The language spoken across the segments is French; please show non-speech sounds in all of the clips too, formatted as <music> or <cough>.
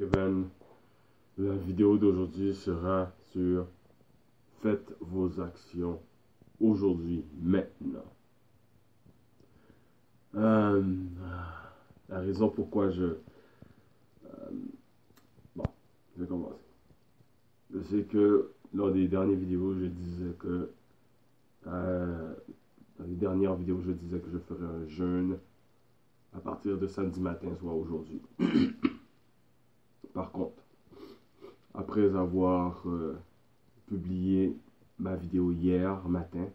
Kevin. La vidéo d'aujourd'hui sera sur Faites vos actions aujourd'hui, maintenant. Euh, la raison pourquoi je... Euh, bon, je vais commencer. Je sais que lors des dernières vidéos, je disais que... Euh, dans les dernières vidéos, je disais que je ferais un jeûne à partir de samedi matin, soit aujourd'hui. <clears throat> Par contre, après avoir euh, publié ma vidéo hier matin,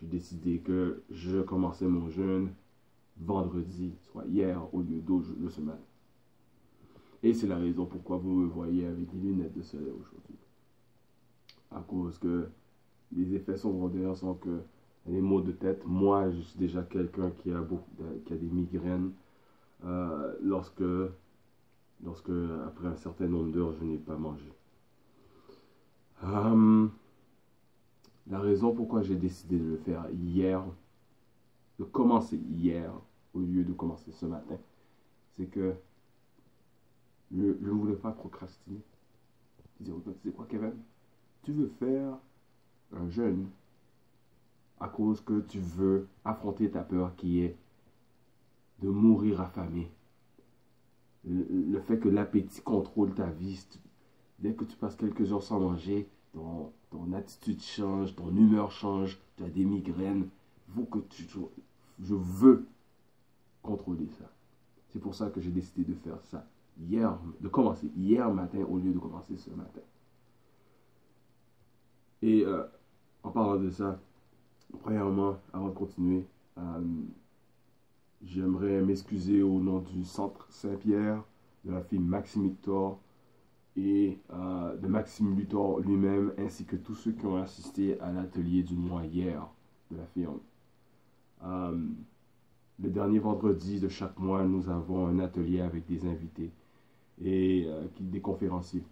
j'ai décidé que je commençais mon jeûne vendredi, soit hier, au lieu de ce matin. Et c'est la raison pourquoi vous me voyez avec des lunettes de soleil aujourd'hui. À cause que les effets secondaires sont que les maux de tête, moi je suis déjà quelqu'un qui a qui a des migraines euh, lorsque lorsque, après un certain nombre d'heures, je n'ai pas mangé. Hum, la raison pourquoi j'ai décidé de le faire hier, de commencer hier au lieu de commencer ce matin, c'est que je, ne voulais pas procrastiner. Je tu sais quoi, Kevin? Tu veux faire un jeûne à cause que tu veux affronter ta peur qui est de mourir affamé le, fait que l'appétit contrôle ta vie. dès que tu passes quelques heures sans manger, ton, attitude change, ton humeur change, tu as des migraines. Faut que tu, je veux contrôler ça. C'est pour ça que j'ai décidé de faire ça hier, de commencer hier matin au lieu de commencer ce matin. Et euh, en parlant de ça, premièrement, avant de continuer, euh, J'aimerais m'excuser au nom du Centre Saint-Pierre, de la fille Maxime Victor et euh, de Maxime Luthor lui-même, ainsi que tous ceux qui ont assisté à l'atelier du mois hier de la firme. Euh, le dernier vendredi de chaque mois, nous avons un atelier avec des invités et euh, des conférenciers.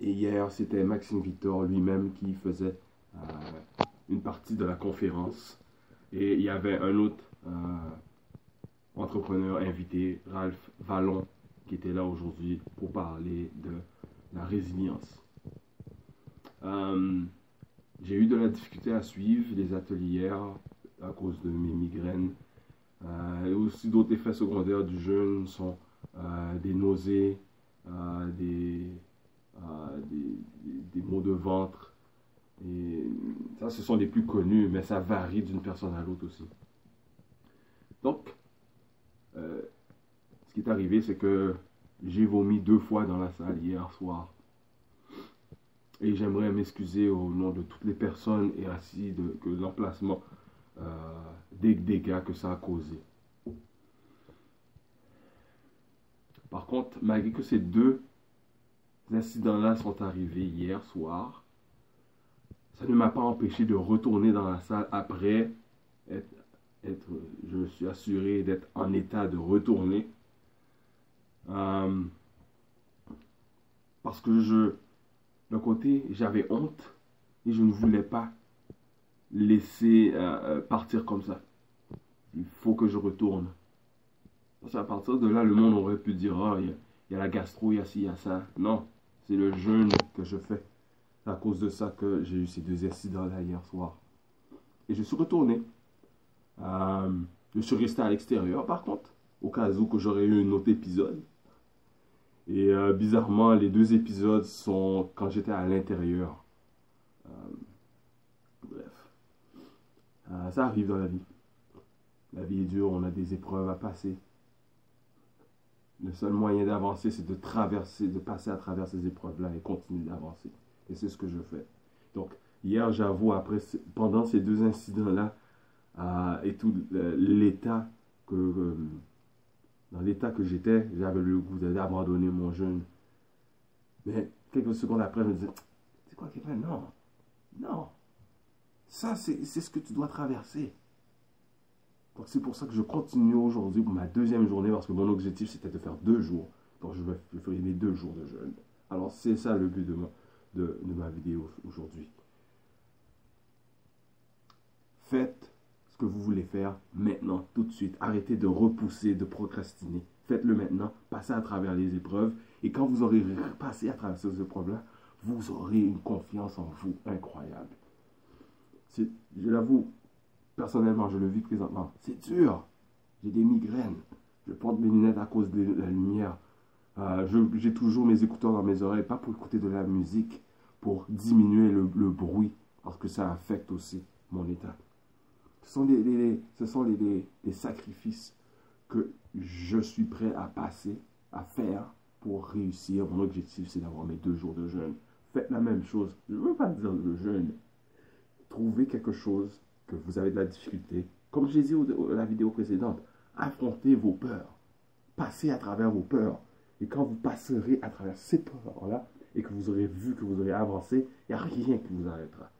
Et hier, c'était Maxime Victor lui-même qui faisait une partie de la conférence. Et il y avait un autre entrepreneur invité, Ralph Vallon, qui était là aujourd'hui pour parler de la résilience. Euh, j'ai eu de la difficulté à suivre les ateliers à cause de mes migraines. Euh, et aussi d'autres effets secondaires du jeûne sont euh, des nausées, des, des, maux de ventre. Et ça, ce sont les plus connus, mais ça varie d'une personne à l'autre aussi. Donc, ce qui est arrivé, c'est que j'ai vomi deux fois dans la salle hier soir. Et j'aimerais m'excuser au nom de toutes les personnes et ainsi de, que l'emplacement euh, des dégâts que ça a causé. Par contre, malgré que ces deux incidents-là sont arrivés hier soir, ça ne m'a pas empêché de retourner dans la salle après être être, je suis assuré d'être en état de retourner. Euh, parce que je, d'un côté, j'avais honte et je ne voulais pas laisser euh, euh, partir comme ça. Il faut que je retourne. Parce qu'à partir de là, le monde aurait pu dire, oh, il y, a la gastro, il y a ci, il y a ça. Non, c'est le jeûne que je fais. C'est à cause de ça que j'ai eu ces deux incidents-là hier soir. Et je suis retourné. Je suis resté à l'extérieur par contre, au cas où que j'aurais eu un autre épisode. Et euh, bizarrement, les deux épisodes sont quand j'étais à l'intérieur. Euh, bref. ça arrive dans la vie. La vie est dure, on a des épreuves à passer. Le seul moyen d'avancer, c'est de traverser, de passer à travers ces épreuves-là et continuer d'avancer. Et c'est ce que je fais. Donc, hier, j'avoue, après, pendant ces deux incidents-là, et tout l'état que, dans l'état que j'étais, j'avais le goût d'abandonner mon jeûne. Mais quelques secondes après, je me disais, c'est quoi Kevin Non, non. Ça, c'est ce que tu dois traverser. Donc c'est pour ça que je continue aujourd'hui pour ma deuxième journée, parce que mon objectif c'était de faire deux jours. Donc je vais faire mes deux jours de jeûne. Alors c'est ça le but de de, de ma vidéo aujourd'hui. Faites que vous voulez faire maintenant, tout de suite. Arrêtez de repousser, de procrastiner. Faites-le maintenant, passez à travers les épreuves Et quand vous aurez passé à travers ce problème, vous aurez une confiance en vous incroyable. Je l'avoue, personnellement, je le vis présentement. C'est dur. J'ai des migraines. Je porte mes lunettes à cause de la lumière. Euh, j'ai toujours mes écouteurs dans mes oreilles, pas pour écouter de la musique, pour diminuer le, bruit, parce que ça affecte aussi mon état. Ce sont, les, ce sont sacrifices que je suis prêt à passer, à faire pour réussir. Mon objectif, c'est d'avoir mes deux jours de jeûne. Faites la même chose. Je ne veux pas dire le jeûne. Trouvez quelque chose que vous avez de la difficulté. Comme j'ai dit dans la vidéo précédente, affrontez vos peurs. Passez à travers vos peurs. Et quand vous passerez à travers ces peurs-là, et que vous aurez vu que vous aurez avancé, il n'y a rien qui vous arrêtera.